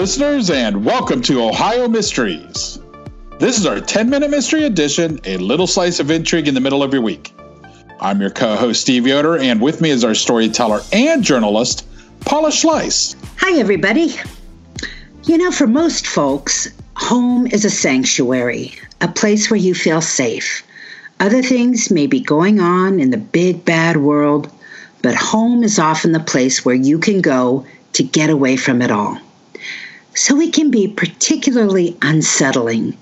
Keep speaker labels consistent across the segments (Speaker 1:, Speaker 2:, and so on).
Speaker 1: listeners, and welcome to Ohio Mysteries. This is our 10 minute mystery edition, a little slice of intrigue in the middle of your week. I'm your co host, Steve Yoder, and with me is our storyteller and journalist, Paula Schleis.
Speaker 2: Hi, everybody. You know, for most folks, home is a sanctuary, a place where you feel safe. Other things may be going on in the big bad world, but home is often the place where you can go to get away from it all. So it can be particularly unsettling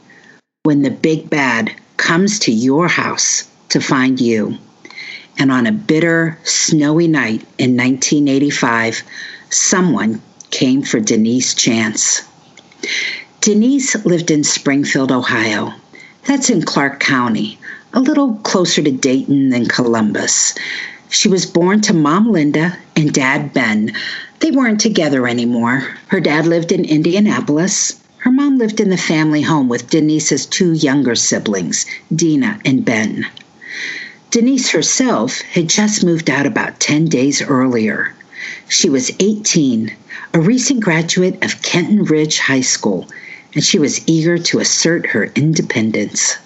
Speaker 2: when the big bad comes to your house to find you. And on a bitter, snowy night in 1985, someone came for Denise Chance. Denise lived in Springfield, Ohio. That's in Clark County, a little closer to Dayton than Columbus. She was born to mom Linda and dad Ben. They weren't together anymore. Her dad lived in Indianapolis. Her mom lived in the family home with Denise's two younger siblings, Dina and Ben. Denise herself had just moved out about 10 days earlier. She was 18, a recent graduate of Kenton Ridge High School, and she was eager to assert her independence.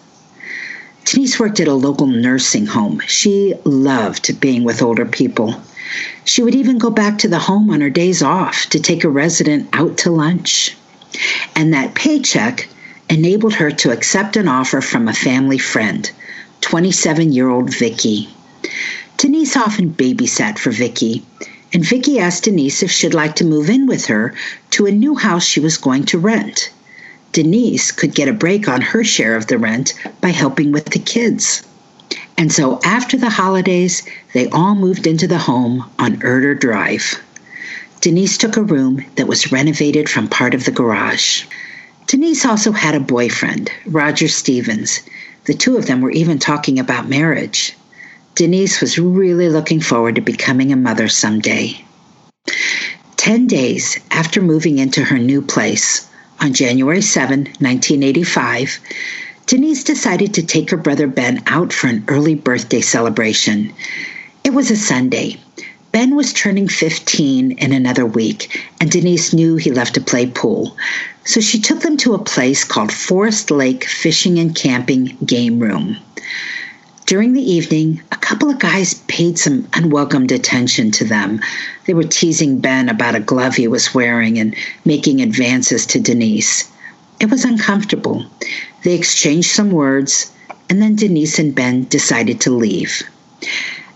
Speaker 2: Denise worked at a local nursing home. She loved being with older people. She would even go back to the home on her days off to take a resident out to lunch. And that paycheck enabled her to accept an offer from a family friend, 27 year old Vicky. Denise often babysat for Vicky, and Vicky asked Denise if she'd like to move in with her to a new house she was going to rent. Denise could get a break on her share of the rent by helping with the kids. And so after the holidays, they all moved into the home on Erder Drive. Denise took a room that was renovated from part of the garage. Denise also had a boyfriend, Roger Stevens. The two of them were even talking about marriage. Denise was really looking forward to becoming a mother someday. Ten days after moving into her new place, on January 7, 1985, Denise decided to take her brother Ben out for an early birthday celebration. It was a Sunday. Ben was turning 15 in another week, and Denise knew he loved to play pool. So she took them to a place called Forest Lake Fishing and Camping Game Room. During the evening, a couple of guys paid some unwelcomed attention to them. They were teasing Ben about a glove he was wearing and making advances to Denise. It was uncomfortable. They exchanged some words, and then Denise and Ben decided to leave.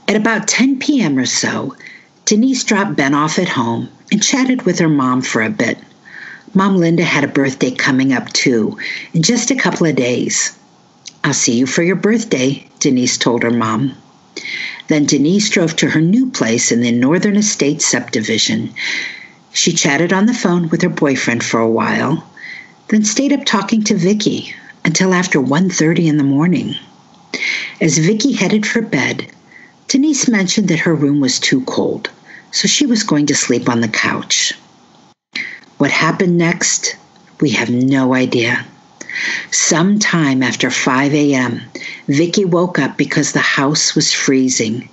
Speaker 2: At about 10 p.m. or so, Denise dropped Ben off at home and chatted with her mom for a bit. Mom Linda had a birthday coming up too, in just a couple of days. I'll see you for your birthday, Denise told her mom. Then Denise drove to her new place in the Northern Estates subdivision. She chatted on the phone with her boyfriend for a while, then stayed up talking to Vicky until after 1:30 in the morning. As Vicky headed for bed, Denise mentioned that her room was too cold, so she was going to sleep on the couch. What happened next, we have no idea. Sometime after 5 a.m., Vicky woke up because the house was freezing.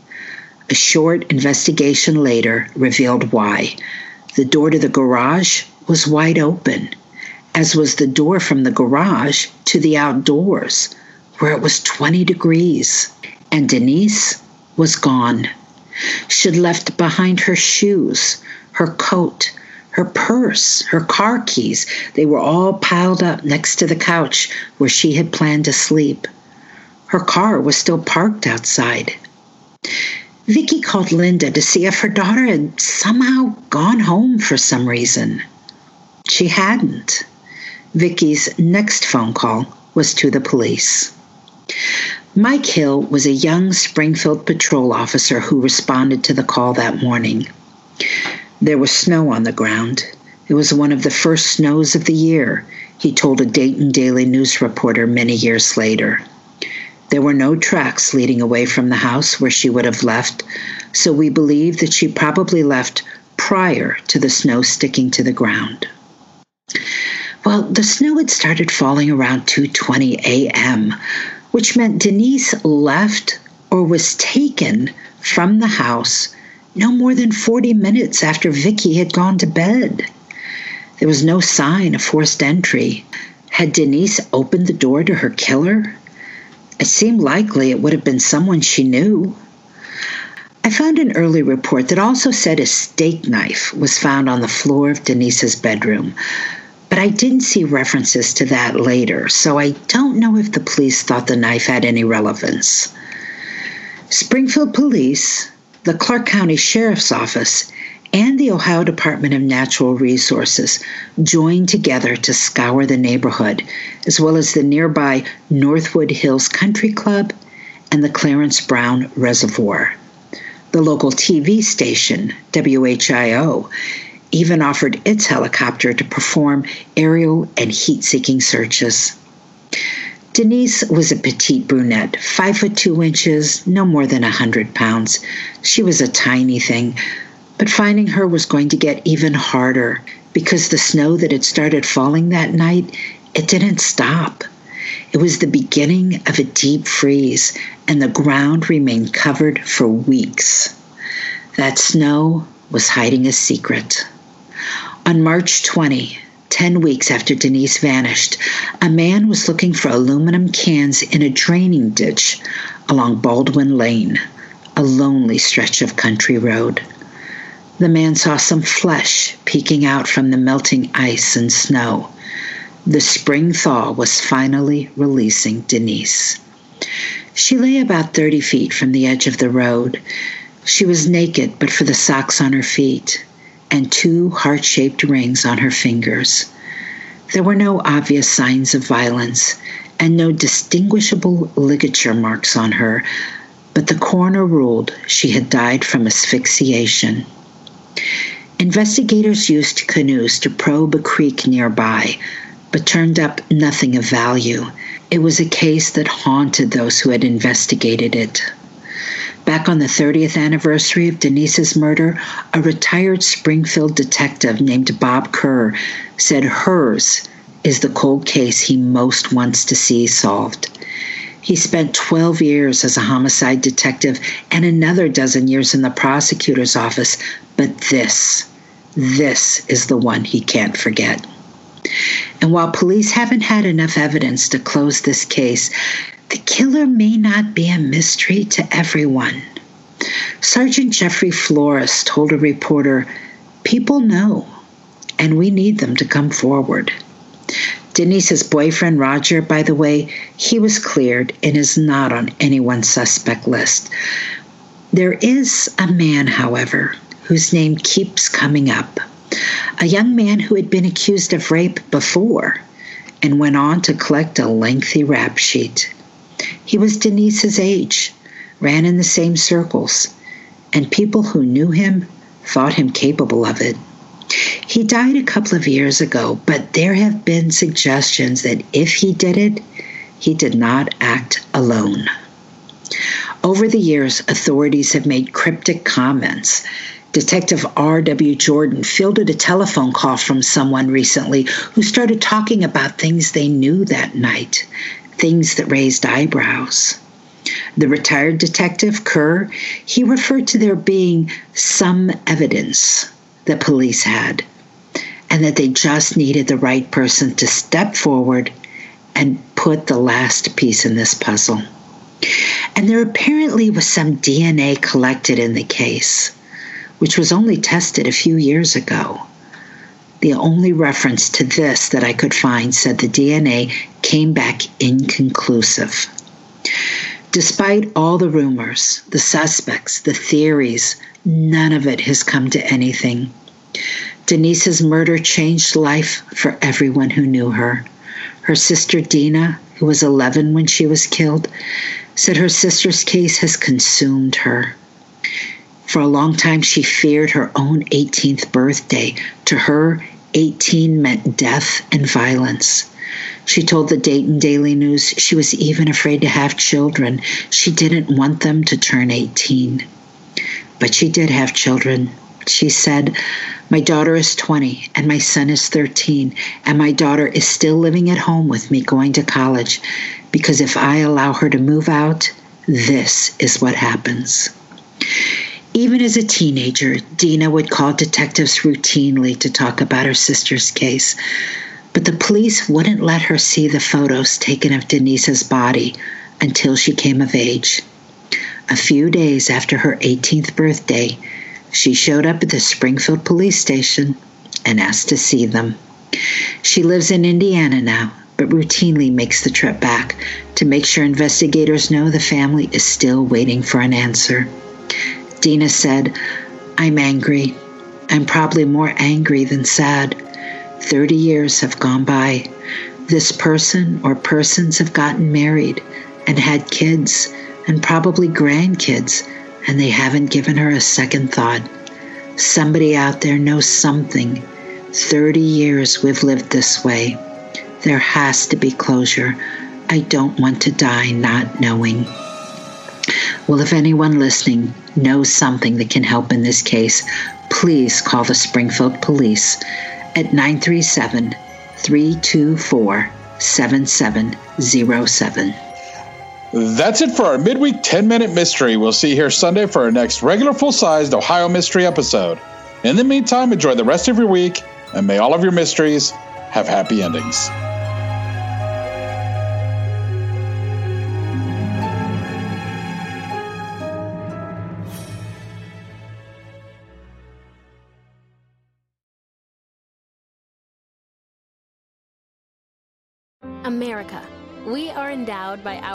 Speaker 2: A short investigation later revealed why. The door to the garage was wide open, as was the door from the garage to the outdoors, where it was 20 degrees. And Denise was gone. She'd left behind her shoes, her coat, her purse, her car keys. They were all piled up next to the couch where she had planned to sleep. Her car was still parked outside. Vicky called Linda to see if her daughter had somehow gone home for some reason. She hadn't. Vicky's next phone call was to the police. Mike Hill was a young Springfield patrol officer who responded to the call that morning. There was snow on the ground. It was one of the first snows of the year, he told a Dayton Daily News reporter many years later. There were no tracks leading away from the house where she would have left, so we believe that she probably left prior to the snow sticking to the ground. Well, the snow had started falling around 2:20 a.m., which meant Denise left or was taken from the house no more than 40 minutes after Vicky had gone to bed. There was no sign of forced entry. Had Denise opened the door to her killer? It seemed likely it would have been someone she knew. I found an early report that also said a steak knife was found on the floor of Denise's bedroom, but I didn't see references to that later, so I don't know if the police thought the knife had any relevance. Springfield Police, the Clark County Sheriff's Office, and the Ohio Department of Natural Resources joined together to scour the neighborhood, as well as the nearby Northwood Hills Country Club and the Clarence Brown Reservoir. The local TV station, WHIO, even offered its helicopter to perform aerial and heat seeking searches. Denise was a petite brunette, five foot two inches, no more than a hundred pounds. She was a tiny thing, but finding her was going to get even harder because the snow that had started falling that night, it didn't stop. It was the beginning of a deep freeze, and the ground remained covered for weeks. That snow was hiding a secret. On March 20, 10 weeks after Denise vanished, a man was looking for aluminum cans in a draining ditch along Baldwin Lane, a lonely stretch of country road. The man saw some flesh peeking out from the melting ice and snow. The spring thaw was finally releasing Denise. She lay about 30 feet from the edge of the road. She was naked but for the socks on her feet and two heart shaped rings on her fingers. There were no obvious signs of violence and no distinguishable ligature marks on her, but the coroner ruled she had died from asphyxiation. Investigators used canoes to probe a creek nearby, but turned up nothing of value. It was a case that haunted those who had investigated it. Back on the 30th anniversary of Denise's murder, a retired Springfield detective named Bob Kerr said hers is the cold case he most wants to see solved. He spent 12 years as a homicide detective and another dozen years in the prosecutor's office, but this, this is the one he can't forget. And while police haven't had enough evidence to close this case, the killer may not be a mystery to everyone. Sergeant Jeffrey Flores told a reporter, People know, and we need them to come forward. Denise's boyfriend, Roger, by the way, he was cleared and is not on anyone's suspect list. There is a man, however, whose name keeps coming up. A young man who had been accused of rape before and went on to collect a lengthy rap sheet. He was Denise's age, ran in the same circles, and people who knew him thought him capable of it. He died a couple of years ago, but there have been suggestions that if he did it, he did not act alone. Over the years, authorities have made cryptic comments, Detective R.W. Jordan fielded a telephone call from someone recently who started talking about things they knew that night, things that raised eyebrows. The retired detective, Kerr, he referred to there being some evidence that police had, and that they just needed the right person to step forward and put the last piece in this puzzle. And there apparently was some DNA collected in the case which was only tested a few years ago. The only reference to this that I could find said the DNA came back inconclusive. Despite all the rumors, the suspects, the theories, none of it has come to anything. Denise's murder changed life for everyone who knew her. Her sister Dina, who was 11 when she was killed, said her sister's case has consumed her. For a long time, she feared her own 18th birthday. To her, 18 meant death and violence. She told the Dayton Daily News she was even afraid to have children. She didn't want them to turn 18. But she did have children. She said, My daughter is 20 and my son is 13, and my daughter is still living at home with me going to college because if I allow her to move out, this is what happens. Even as a teenager, Dina would call detectives routinely to talk about her sister's case, but the police wouldn't let her see the photos taken of Denise's body until she came of age. A few days after her 18th birthday, she showed up at the Springfield police station and asked to see them. She lives in Indiana now, but routinely makes the trip back to make sure investigators know the family is still waiting for an answer. Dina said, I'm angry. I'm probably more angry than sad. 30 years have gone by. This person or persons have gotten married and had kids and probably grandkids, and they haven't given her a second thought. Somebody out there knows something. 30 years we've lived this way. There has to be closure. I don't want to die not knowing. Well, if anyone listening knows something that can help in this case, please call the Springfield Police at 937 324 7707.
Speaker 1: That's it for our midweek 10 minute mystery. We'll see you here Sunday for our next regular full sized Ohio mystery episode. In the meantime, enjoy the rest of your week and may all of your mysteries have happy endings.